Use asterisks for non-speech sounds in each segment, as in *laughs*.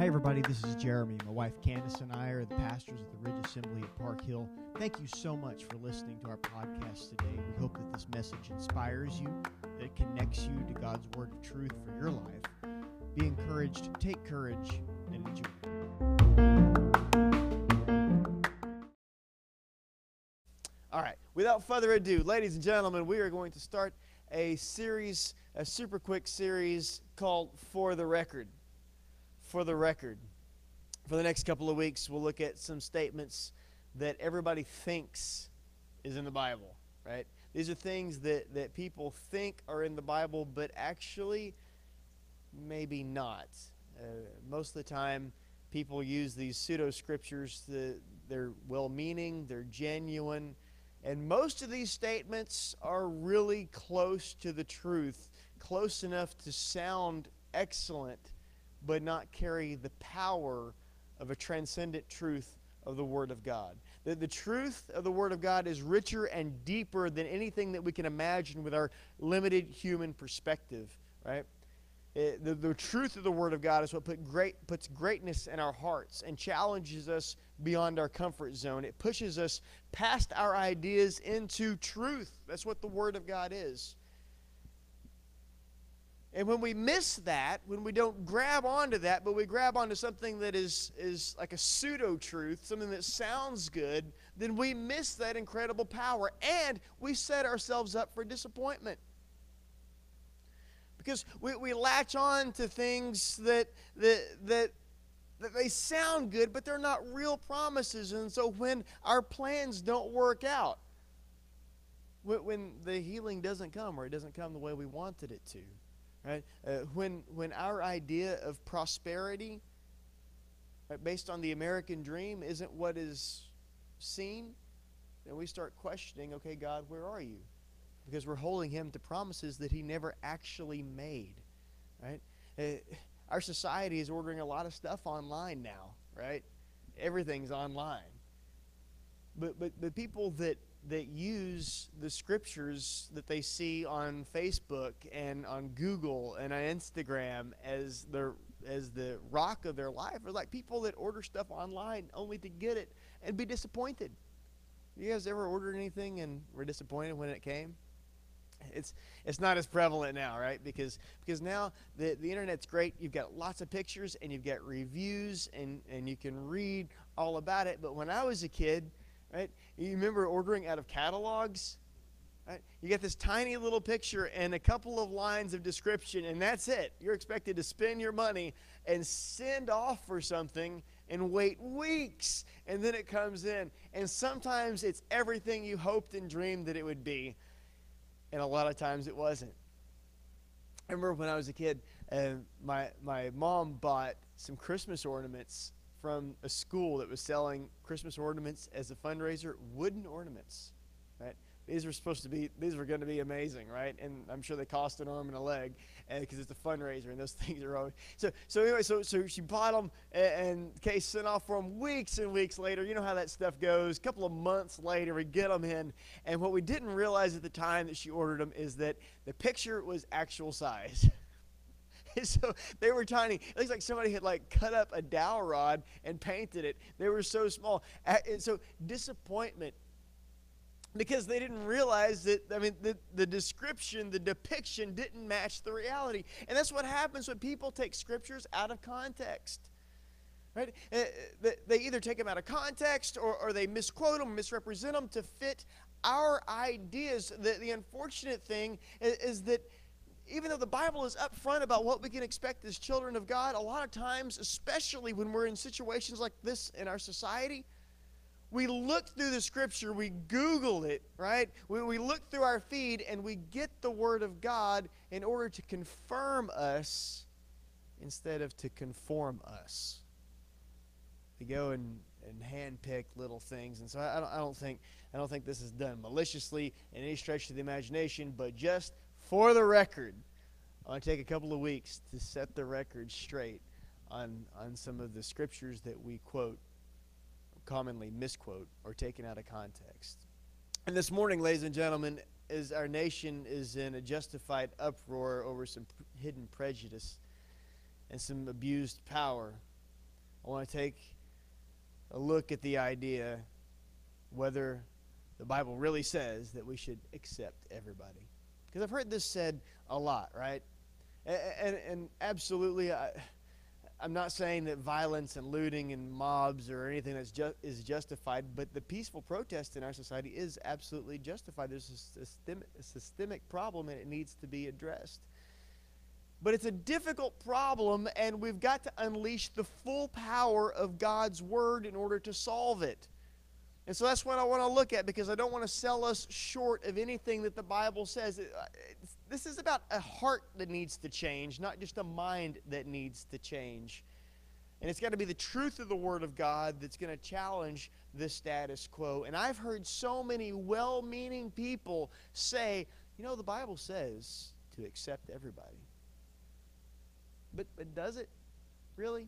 Hi, everybody. This is Jeremy. My wife Candace and I are the pastors of the Ridge Assembly at Park Hill. Thank you so much for listening to our podcast today. We hope that this message inspires you, that it connects you to God's word of truth for your life. Be encouraged, take courage, and enjoy. All right, without further ado, ladies and gentlemen, we are going to start a series, a super quick series called For the Record for the record. For the next couple of weeks, we'll look at some statements that everybody thinks is in the Bible, right? These are things that, that people think are in the Bible, but actually, maybe not. Uh, most of the time, people use these pseudo scriptures. they're well meaning, they're genuine, and most of these statements are really close to the truth, close enough to sound excellent but not carry the power of a transcendent truth of the Word of God. The, the truth of the Word of God is richer and deeper than anything that we can imagine with our limited human perspective, right? It, the, the truth of the Word of God is what put great, puts greatness in our hearts and challenges us beyond our comfort zone. It pushes us past our ideas into truth. That's what the Word of God is. And when we miss that, when we don't grab onto that, but we grab onto something that is, is like a pseudo truth, something that sounds good, then we miss that incredible power and we set ourselves up for disappointment. Because we, we latch on to things that, that, that, that they sound good, but they're not real promises. And so when our plans don't work out, when, when the healing doesn't come or it doesn't come the way we wanted it to, Right? Uh, when, when our idea of prosperity, right, based on the American dream, isn't what is seen, then we start questioning okay, God, where are you? Because we're holding Him to promises that He never actually made. Right? Uh, our society is ordering a lot of stuff online now, right? Everything's online. But, but, but people that that use the scriptures that they see on Facebook and on Google and on Instagram as the as the rock of their life are like people that order stuff online only to get it and be disappointed. You guys ever ordered anything and were disappointed when it came? It's it's not as prevalent now, right? Because because now the, the internet's great. You've got lots of pictures and you've got reviews and, and you can read all about it. But when I was a kid, right? You remember ordering out of catalogs? Right? You get this tiny little picture and a couple of lines of description, and that's it. You're expected to spend your money and send off for something and wait weeks, and then it comes in. And sometimes it's everything you hoped and dreamed that it would be, and a lot of times it wasn't. I remember when I was a kid, uh, my, my mom bought some Christmas ornaments from a school that was selling Christmas ornaments as a fundraiser, wooden ornaments, right? These were supposed to be, these were going to be amazing, right? And I'm sure they cost an arm and a leg because uh, it's a fundraiser and those *laughs* things are always. So, so anyway, so, so she bought them and, and Case sent off for them weeks and weeks later. You know how that stuff goes. A couple of months later, we get them in. And what we didn't realize at the time that she ordered them is that the picture was actual size. *laughs* *laughs* so they were tiny. It looks like somebody had like cut up a dowel rod and painted it. They were so small. And so disappointment because they didn't realize that i mean the, the description the depiction didn't match the reality and that's what happens when people take scriptures out of context right uh, they either take them out of context or, or they misquote them misrepresent them to fit our ideas the, the unfortunate thing is, is that even though the Bible is upfront about what we can expect as children of God, a lot of times, especially when we're in situations like this in our society, we look through the scripture, we Google it, right? We, we look through our feed and we get the Word of God in order to confirm us instead of to conform us. We go and, and handpick little things. And so I, I, don't, I, don't think, I don't think this is done maliciously in any stretch of the imagination, but just for the record, I want to take a couple of weeks to set the record straight on, on some of the scriptures that we quote, commonly misquote, or taken out of context. And this morning, ladies and gentlemen, as our nation is in a justified uproar over some hidden prejudice and some abused power, I want to take a look at the idea whether the Bible really says that we should accept everybody. Because I've heard this said a lot, right? And, and, absolutely, I, I'm not saying that violence and looting and mobs or anything that's just is justified, but the peaceful protest in our society is absolutely justified. There's a systemic, a systemic problem and it needs to be addressed. But it's a difficult problem, and we've got to unleash the full power of God's Word in order to solve it. And so that's what I want to look at because I don't want to sell us short of anything that the Bible says. Uh, this is about a heart that needs to change, not just a mind that needs to change. And it's got to be the truth of the Word of God that's going to challenge the status quo. And I've heard so many well meaning people say, you know, the Bible says to accept everybody. But, but does it really?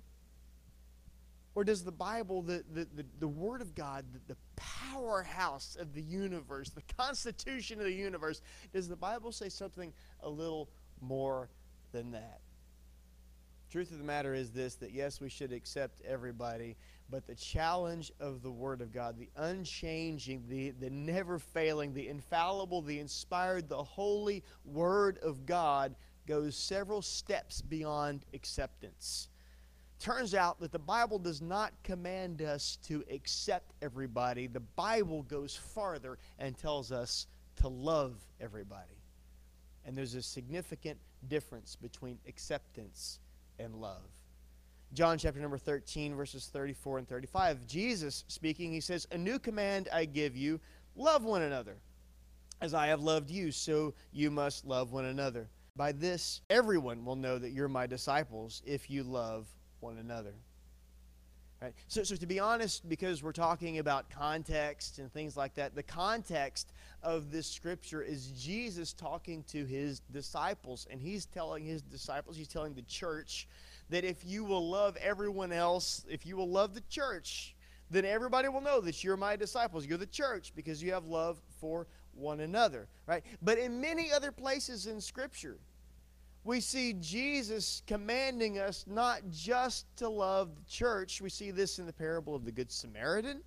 Or does the Bible, the, the, the, the Word of God, the, the powerhouse of the universe, the constitution of the universe, does the Bible say something a little more than that? Truth of the matter is this that yes, we should accept everybody, but the challenge of the Word of God, the unchanging, the, the never failing, the infallible, the inspired, the holy Word of God goes several steps beyond acceptance. Turns out that the Bible does not command us to accept everybody. The Bible goes farther and tells us to love everybody. And there's a significant difference between acceptance and love. John chapter number 13, verses 34 and 35. Jesus speaking, he says, A new command I give you love one another. As I have loved you, so you must love one another. By this, everyone will know that you're my disciples if you love one another. Right? So, so, to be honest, because we're talking about context and things like that, the context of this scripture is Jesus talking to his disciples, and he's telling his disciples, he's telling the church, that if you will love everyone else, if you will love the church, then everybody will know that you're my disciples. You're the church because you have love for one another, right? But in many other places in Scripture, we see Jesus commanding us not just to love the church. We see this in the parable of the Good Samaritan,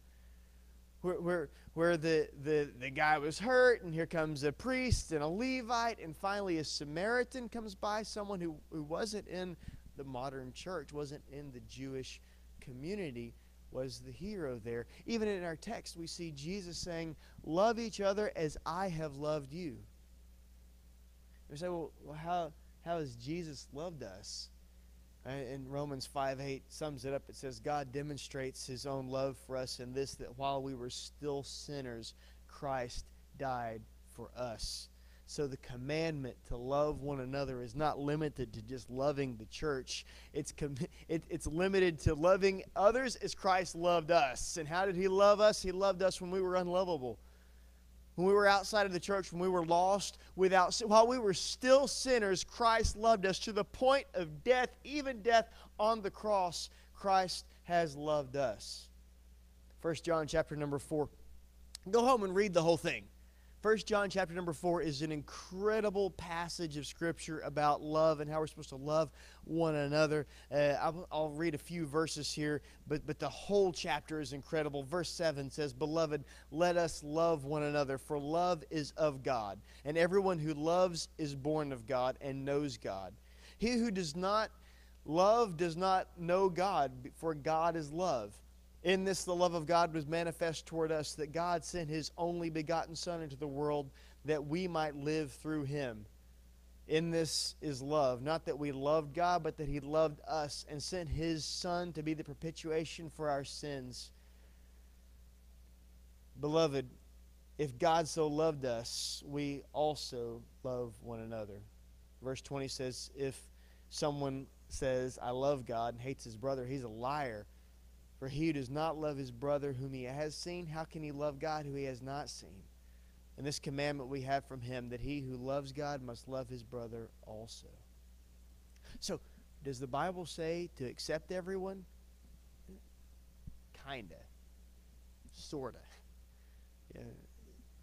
where, where, where the, the, the guy was hurt, and here comes a priest and a Levite, and finally a Samaritan comes by, someone who, who wasn't in the modern church, wasn't in the Jewish community was the hero there. Even in our text, we see Jesus saying, Love each other as I have loved you. We say, Well, how, how has Jesus loved us? In Romans 5 8 sums it up. It says, God demonstrates his own love for us in this, that while we were still sinners, Christ died for us. So the commandment to love one another is not limited to just loving the church. It's com- *laughs* it, it's limited to loving others as Christ loved us. And how did he love us? He loved us when we were unlovable. When we were outside of the church, when we were lost, without while we were still sinners, Christ loved us to the point of death, even death on the cross. Christ has loved us. First John chapter number 4. Go home and read the whole thing. First John chapter number 4 is an incredible passage of scripture about love and how we're supposed to love one another. Uh, I'll, I'll, read a few verses here, but, but the whole chapter is incredible. Verse 7 says, Beloved, let us love one another, for love is of God, and everyone who loves is born of God and knows God. He who does not love does not know God, for God is love. In this, the love of God was manifest toward us, that God sent his only begotten Son into the world that we might live through him. In this is love, not that we loved God, but that he loved us and sent his Son to be the propitiation for our sins. Beloved, if God so loved us, we also love one another. Verse 20 says, If someone says, I love God and hates his brother, he's a liar. For he who does not love his brother whom he has seen, how can he love God who he has not seen? And this commandment we have from him that he who loves God must love his brother also. So, does the Bible say to accept everyone? Kinda. Sorta. Yeah,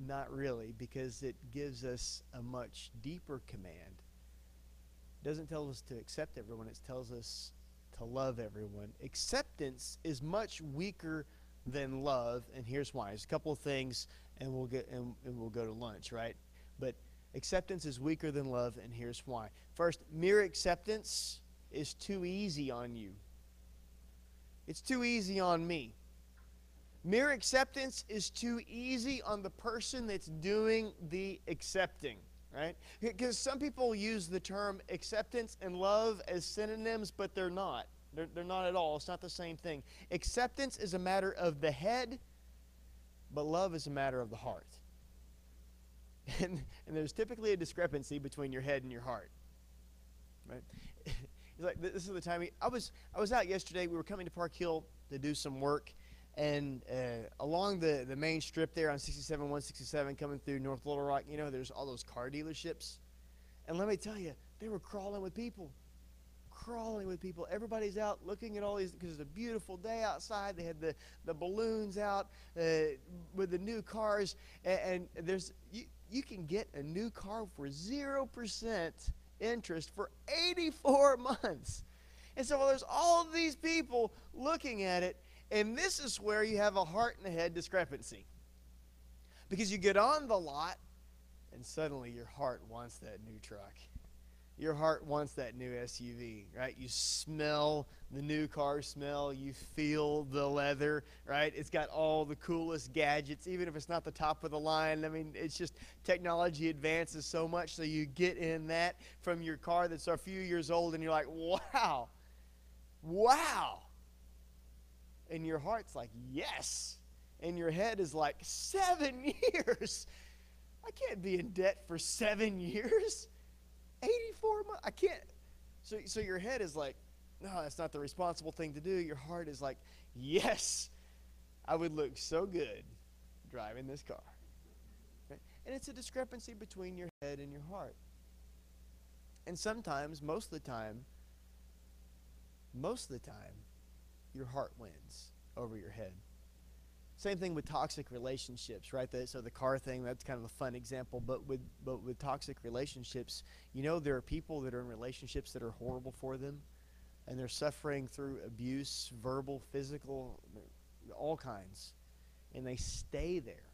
not really, because it gives us a much deeper command. It doesn't tell us to accept everyone, it tells us to love everyone. Acceptance is much weaker than love, and here's why. There's a couple of things, and we'll get and, and we'll go to lunch, right? But acceptance is weaker than love, and here's why. First, mere acceptance is too easy on you. It's too easy on me. Mere acceptance is too easy on the person that's doing the accepting, right? Because some people use the term acceptance and love as synonyms, but they're not. They're, they're not at all. It's not the same thing. Acceptance is a matter of the head, but love is a matter of the heart. *laughs* And, and there's typically a discrepancy between your head and your heart. Right? *laughs* It's like this is the time I was I was out yesterday. We were coming to Park Hill to do some work, and uh, along the, the main strip there on 67 167 coming through North Little Rock, you know, there's all those car dealerships. And let me tell you, they were crawling with people. Crawling with people. Everybody's out looking at all these because it's a beautiful day outside. They had the, the balloons out uh, with the new cars. And, and there's you, you can get a new car for 0% interest for 84 *laughs* months. And so while there's all these people looking at it, and this is where you have a heart and a head discrepancy. Because you get on the lot, and suddenly your heart wants that new truck. Your heart wants that new SUV, right? You smell the new car smell. You feel the leather, right? It's got all the coolest gadgets, even if it's not the top of the line. I mean, it's just technology advances so much. So you get in that from your car that's a few years old, and you're like, wow, wow and your heart's like, yes. And your head is like, seven *laughs* years? I can't be in debt for seven years. 84 months? I can't. So, so your head is like, no, that's not the responsible thing to do. Your heart is like, yes, I would look so good driving this car. Right? And it's a discrepancy between your head and your heart. And sometimes, most of the time, most of the time, your heart wins over your head. Same thing with toxic relationships, right? The, so the car thing, that's kind of a fun example. But with but with toxic relationships, you know there are people that are in relationships that are horrible for them, and they're suffering through abuse, verbal, physical, all kinds, and they stay there.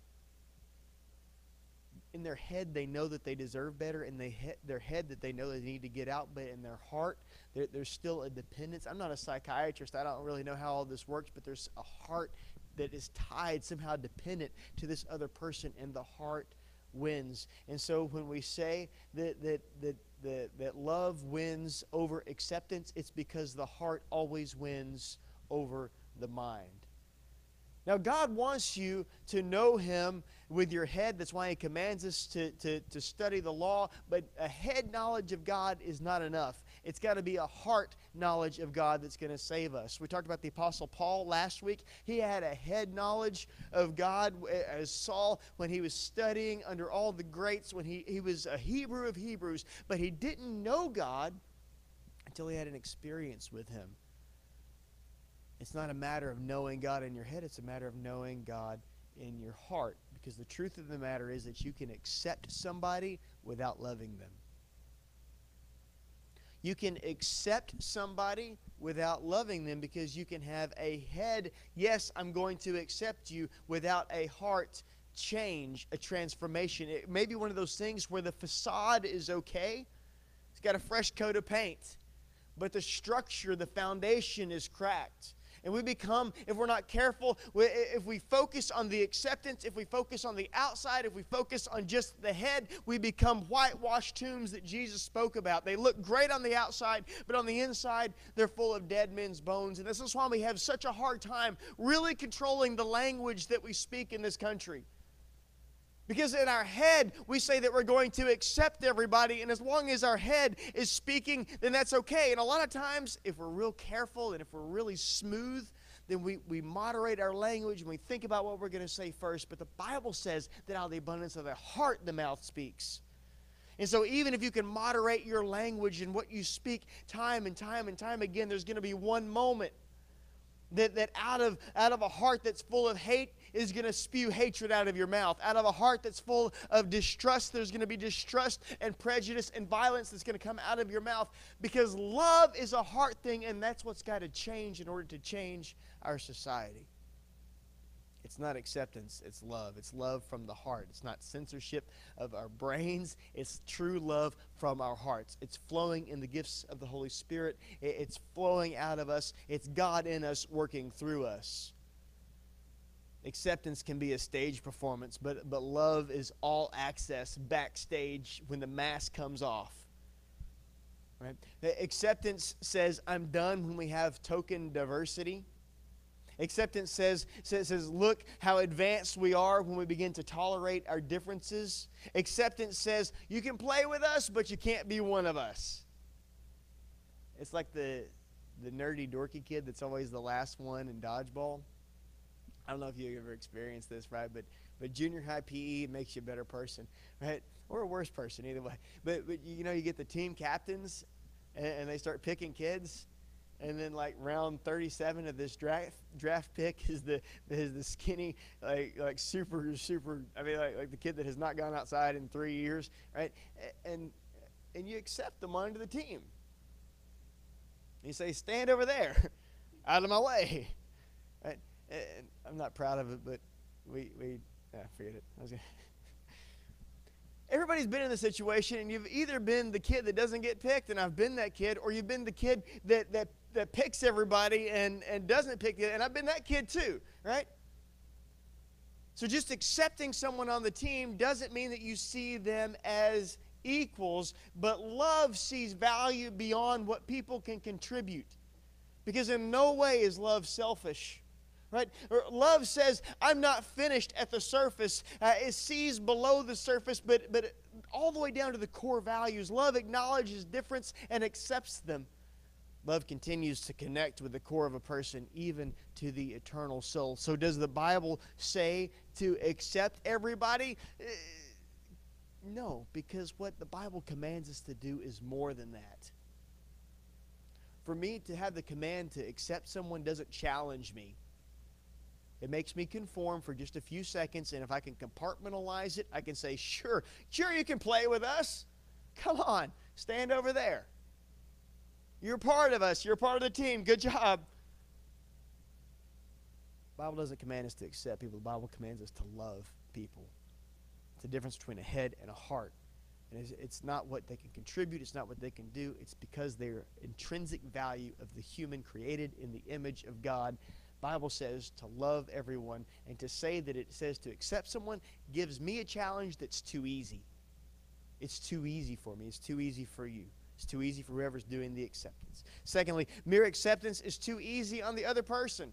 In their head, they know that they deserve better. In they he- their head, that they know they need to get out. But in their heart, there's still a dependence. I'm not a psychiatrist. I don't really know how all this works, but there's a heart that is tied, somehow dependent to this other person, and the heart wins. And so when we say that, that, that, that, that love wins over acceptance, it's because the heart always wins over the mind. Now, God wants you to know Him with your head. That's why He commands us to, to, to study the law. But a head knowledge of God is not enough. It's got to be a heart knowledge of God that's going to save us. We talked about the Apostle Paul last week. He had a head knowledge of God as Saul when he was studying under all the greats, when he, he was a Hebrew of Hebrews. But he didn't know God until he had an experience with Him. It's not a matter of knowing God in your head, it's a matter of knowing God in your heart. Because the truth of the matter is that you can accept somebody without loving them. You can accept somebody without loving them because you can have a head, yes, I'm going to accept you, without a heart change, a transformation. It may be one of those things where the facade is okay, it's got a fresh coat of paint, but the structure, the foundation is cracked. And we become, if we're not careful, if we focus on the acceptance, if we focus on the outside, if we focus on just the head, we become whitewashed tombs that Jesus spoke about. They look great on the outside, but on the inside, they're full of dead men's bones. And this is why we have such a hard time really controlling the language that we speak in this country. Because in our head, we say that we're going to accept everybody, and as long as our head is speaking, then that's okay. And a lot of times, if we're real careful and if we're really smooth, then we, we moderate our language and we think about what we're going to say first. But the Bible says that out of the abundance of the heart, the mouth speaks. And so, even if you can moderate your language and what you speak time and time and time again, there's going to be one moment that, that out, of, out of a heart that's full of hate is going to spew hatred out of your mouth. Out of a heart that's full of distrust, there's going to be distrust and prejudice and violence that's going to come out of your mouth because love is a heart thing, and that's what's got to change in order to change our society. It's not acceptance, it's love. It's love from the heart. It's not censorship of our brains, it's true love from our hearts. It's flowing in the gifts of the Holy Spirit, it's flowing out of us, it's God in us working through us. Acceptance can be a stage performance, but, but love is all access backstage when the mask comes off. Right? Acceptance says, I'm done when we have token diversity. Acceptance says, says, says, look how advanced we are when we begin to tolerate our differences. Acceptance says, you can play with us, but you can't be one of us. It's like the, the nerdy, dorky kid that's always the last one in dodgeball. I don't know if you ever experienced this, right? But, but junior high PE makes you a better person, right? Or a worse person, either way. But, but you know, you get the team captains, and, and they start picking kids and then like round 37 of this draft draft pick *laughs* is the is the skinny like like super super I mean like, like the kid that has not gone outside in three years right and and you accept them onto the team you say stand over there *laughs* out of my way? And I'm not proud of it but we we yeah, forget it *laughs* Everybody's been in the situation, and you've either been the kid that doesn't get picked, and I've been that kid, or you've been the kid that, that that picks everybody and, and doesn't pick it. And I've been that kid too, right? So just accepting someone on the team doesn't mean that you see them as equals, but love sees value beyond what people can contribute. Because in no way is love selfish. Right? Love says, I'm not finished at the surface. Uh, it sees below the surface, but, but all the way down to the core values. Love acknowledges difference and accepts them. Love continues to connect with the core of a person, even to the eternal soul. So, does the Bible say to accept everybody? Uh, no, because what the Bible commands us to do is more than that. For me to have the command to accept someone doesn't challenge me. It makes me conform for just a few seconds, and if I can compartmentalize it, I can say, sure, sure, you can play with us. Come on, stand over there. You're part of us. You're part of the team. Good job. The Bible doesn't command us to accept people. The Bible commands us to love people. It's the difference between a head and a heart. And it's, it's not what they can contribute. It's not what they can do. It's because their intrinsic value of the human created in the image of God. Bible says to love everyone and to say that it says to accept someone gives me a challenge that's too easy. It's too easy for me. It's too easy for you. It's too easy for whoever's doing the acceptance. Secondly, mere acceptance is too easy on the other person.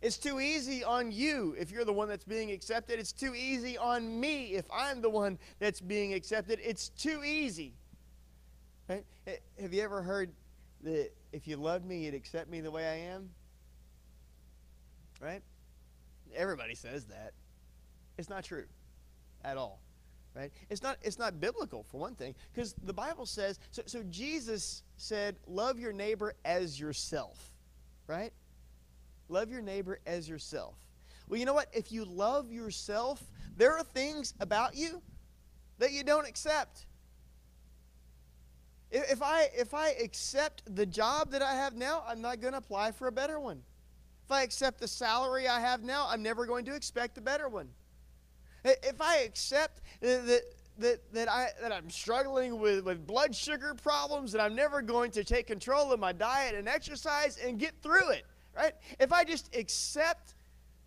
It's too easy on you if you're the one that's being accepted. It's too easy on me if I'm the one that's being accepted. It's too easy. Right? Eh, have you ever heard that if you loved me, you'd accept me the way I am? Right? Everybody says that. It's not true at all right? It's not, it's not biblical, for one thing, because the Bible says, so, so Jesus said, love your neighbor as yourself, right? Love your neighbor as yourself. Well, you know what? If you love yourself, there are things about you that you don't accept. If I, if I accept the job that I have now, I'm not going to apply for a better one. If I accept the salary I have now, I'm never going to expect a better one. If I accept that, that, that, I, that I'm struggling with, with blood sugar problems that I'm never going to take control of my diet and exercise and get through it, right? If I just accept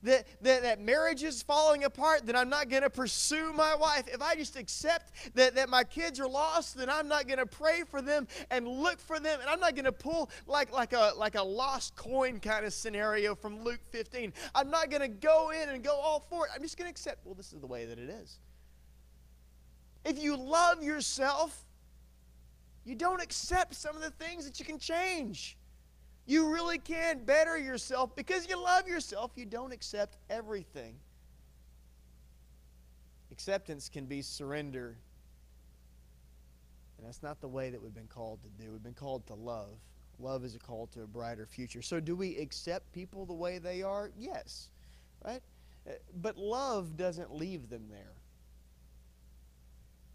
that, that, that marriage is falling apart, then I'm not going to pursue my wife. If I just accept that, that my kids are lost, then I'm not going to pray for them and look for them. And I'm not going to pull like, like, a, like a lost coin kind of scenario from Luke 15. I'm not going to go in and go all for it. I'm just going to accept, well, this is the way that it is. If you love yourself, you don't accept some of the things that you can change. You really can better yourself because you love yourself. You don't accept everything. Acceptance can be surrender. And that's not the way that we've been called to do. We've been called to love. Love is a call to a brighter future. So, do we accept people the way they are? Yes. right? Uh, but love doesn't leave them there.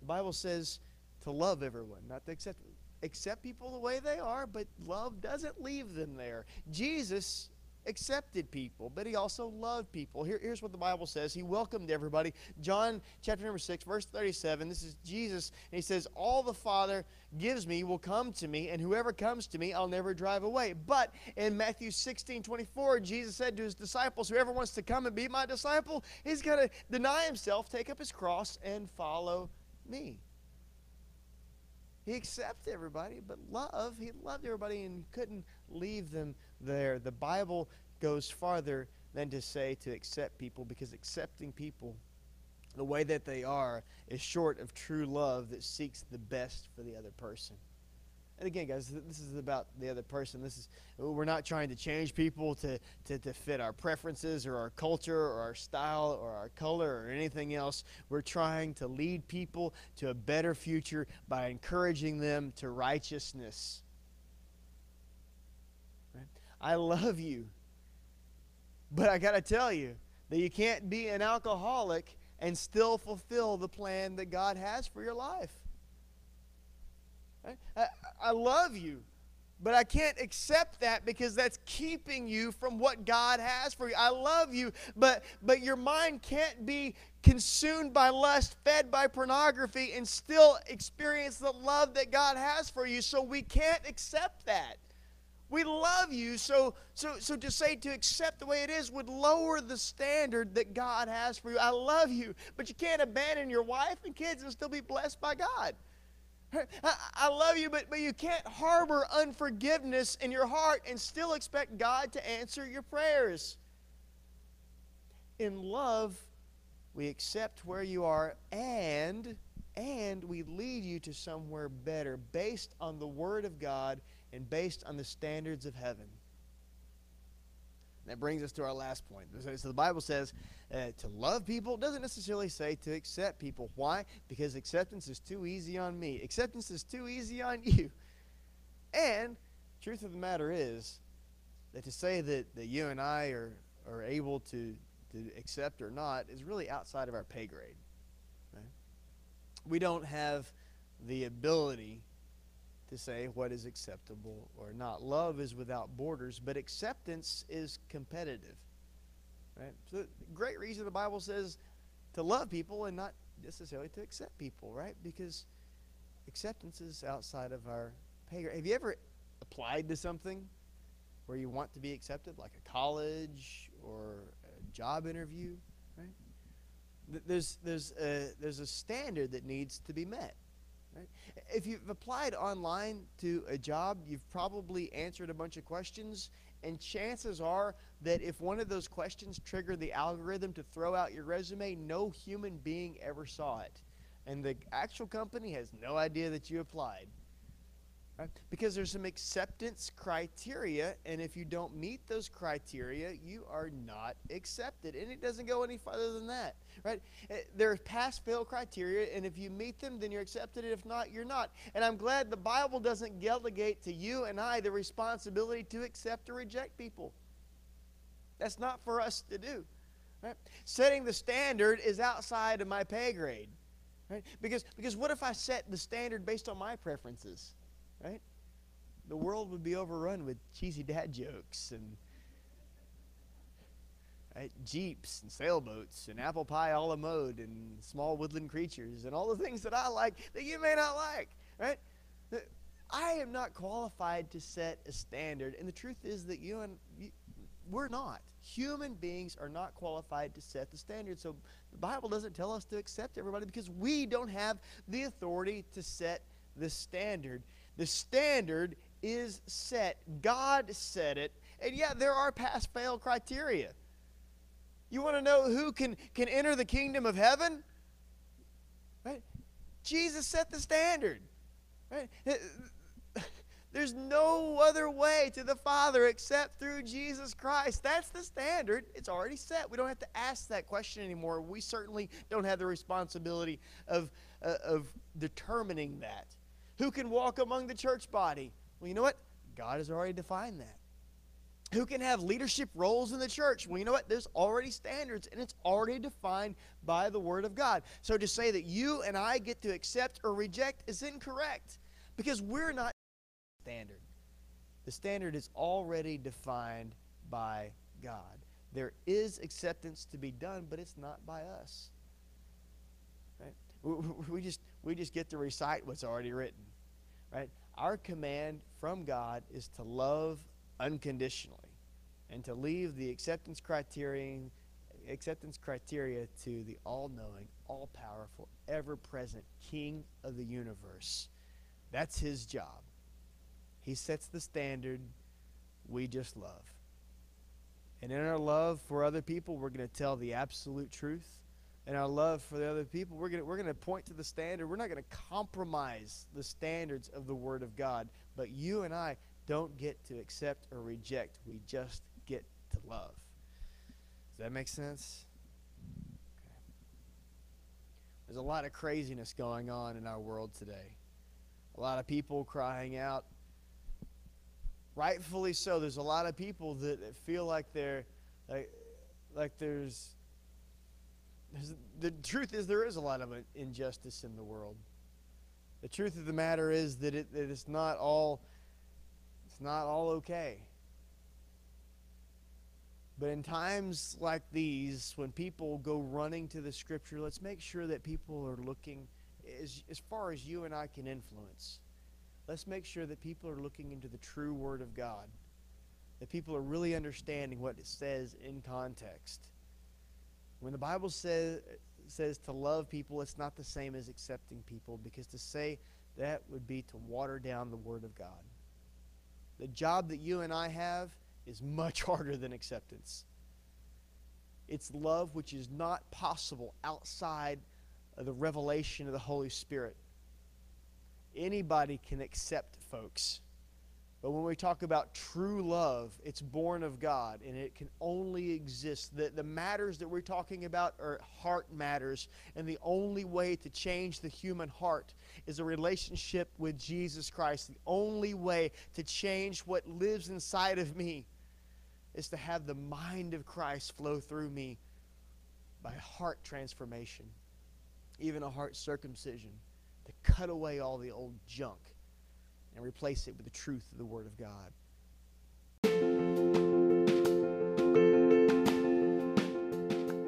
The Bible says to love everyone, not to accept accept people the way they are, but love doesn't leave them there. Jesus accepted people, but he also loved people. Here, here's what the Bible says. He welcomed everybody. John chapter number 6, verse 37. This is Jesus, and he says, All the Father gives me will come to me, and whoever comes to me, I'll never drive away. But in Matthew 16, 24, Jesus said to his disciples, Whoever wants to come and be my disciple, he's got to deny himself, take up his cross, and follow me. He accepted everybody, but love, he loved everybody and couldn't leave them there. The Bible goes farther than to say to accept people because accepting people the way that they are is short of true love that seeks the best for the other person. And again, guys, this is about the other person. This is we're not trying to change people to, to, to fit our preferences or our culture or our style or our color or anything else. We're trying to lead people to a better future by encouraging them to righteousness. Right? I love you. But I got to tell you that you can't be an alcoholic and still fulfill the plan that God has for your life. I, I love you, but I can't accept that because that's keeping you from what God has for you. I love you, but but your mind can't be consumed by lust, fed by pornography, and still experience the love that God has for you. So we can't accept that. We love you, so so so to say to accept the way it is would lower the standard that God has for you. I love you, but you can't abandon your wife and kids and still be blessed by God. *laughs* I love you, but, but you can't harbor unforgiveness in your heart and still expect God to answer your prayers. In love, we accept where you are and and we lead you to somewhere better based on the word of God and based on the standards of heaven. That brings us to our last point. So the Bible says uh, to love people doesn't necessarily say to accept people. Why? Because acceptance is too easy on me. Acceptance is too easy on *laughs* you. And truth of the matter is that to say that, that you and I are, are able to, to accept or not is really outside of our pay grade. Right? We don't have the ability to say what is acceptable or not. Love is without borders, but acceptance is competitive. Right? So great reason the Bible says to love people and not necessarily to accept people, right? Because acceptance is outside of our pay grade. Have you ever applied to something where you want to be accepted, like a college or a job interview, right? There's, there's, a, there's a standard that needs to be met. Right? If you've applied online to a job, you've probably answered a bunch of questions, and chances are that if one of those questions triggered the algorithm to throw out your resume, no human being ever saw it. And the actual company has no idea that you applied. Because there's some acceptance criteria, and if you don't meet those criteria, you are not accepted. And it doesn't go any further than that, right? Eh, there are pass-fail criteria, and if you meet them, then you're accepted. If not, you're not. And I'm glad the Bible doesn't delegate to you and I the responsibility to accept or reject people. That's not for us to do. Right? Setting the standard is outside of my pay grade. Right? Because, because what if I set the standard based on my preferences? Right? The world would be overrun with cheesy dad jokes and right, jeeps and sailboats and apple pie a la mode and small woodland creatures and all the things that I like that you may not like, right? I am not qualified to set a standard, and the truth is that you and you, we're not. Human beings are not qualified to set the standard. So the Bible doesn't tell us to accept everybody because we don't have the authority to set the standard. The standard is set. God set it. And yeah, there are pass fail criteria. You want to know who can, can enter the kingdom of heaven? Right? Jesus set the standard. Right? *laughs* There's no other way to the Father except through Jesus Christ. That's the standard. It's already set. We don't have to ask that question anymore. We certainly don't have the responsibility of, uh, of determining that. Who can walk among the church body? Well, you know what? God has already defined that. who can have leadership roles in the church. Well, you know what? There's already standards, and it's already defined by the Word of God. So to say that you and I get to accept or reject is incorrect because we're not standard. The standard is already defined by God. There is acceptance to be done, but it's not by us. Right? We just we just get to recite what's already written. Right? Our command from God is to love unconditionally and to leave the acceptance criterion acceptance criteria to the all-knowing, all-powerful, ever-present king of the universe. That's his job. He sets the standard. We just love. And in our love for other people, we're going to tell the absolute truth. In our love for the other people, we're going we're going to point to the standard. We're not going to compromise the standards of the Word of God. But you and I don't get to accept or reject. We just get to love. Does that make sense? Okay. There's a lot of craziness going on in our world today. A lot of people crying out. Rightfully so. There's a lot of people that feel like they're like, like there's the truth is there is a lot of injustice in the world. The truth of the matter is that, it, that it's not all it's not all okay. But in times like these, when people go running to the scripture, let's make sure that people are looking as, as far as you and I can influence. Let's make sure that people are looking into the true Word of God, that people are really understanding what it says in context. When the Bible says, says to love people, it's not the same as accepting people, because to say that would be to water down the Word of God. The job that you and I have is much *laughs* harder than acceptance. It's love which is not possible outside of the revelation of the Holy Spirit. Anybody can accept folks. But when we talk about true love, it's born of God and it can only exist. The, the matters that we're talking about are heart matters. And the only way to change the human heart is a relationship with Jesus Christ. The only way to change what lives inside of me is to have the mind of Christ flow through me by heart transformation, even a heart circumcision, to cut away all the old junk and replace it with the truth of the Word of God.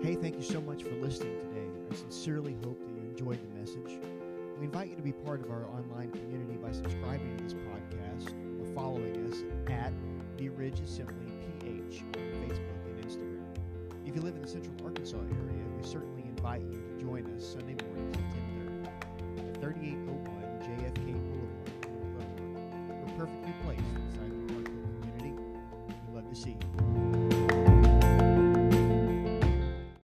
Hey, thank you so much for listening today. I sincerely hope that you enjoyed the message. We invite you to be part of our online community by subscribing to this podcast or following us at The Ridge Assembly PH on Facebook and Instagram. If you live in the Central Arkansas area, we certainly invite you to join us Sunday mornings at 10:30 at 3801 JFK perfectly placed inside the Park Hill community. We'd love to see you.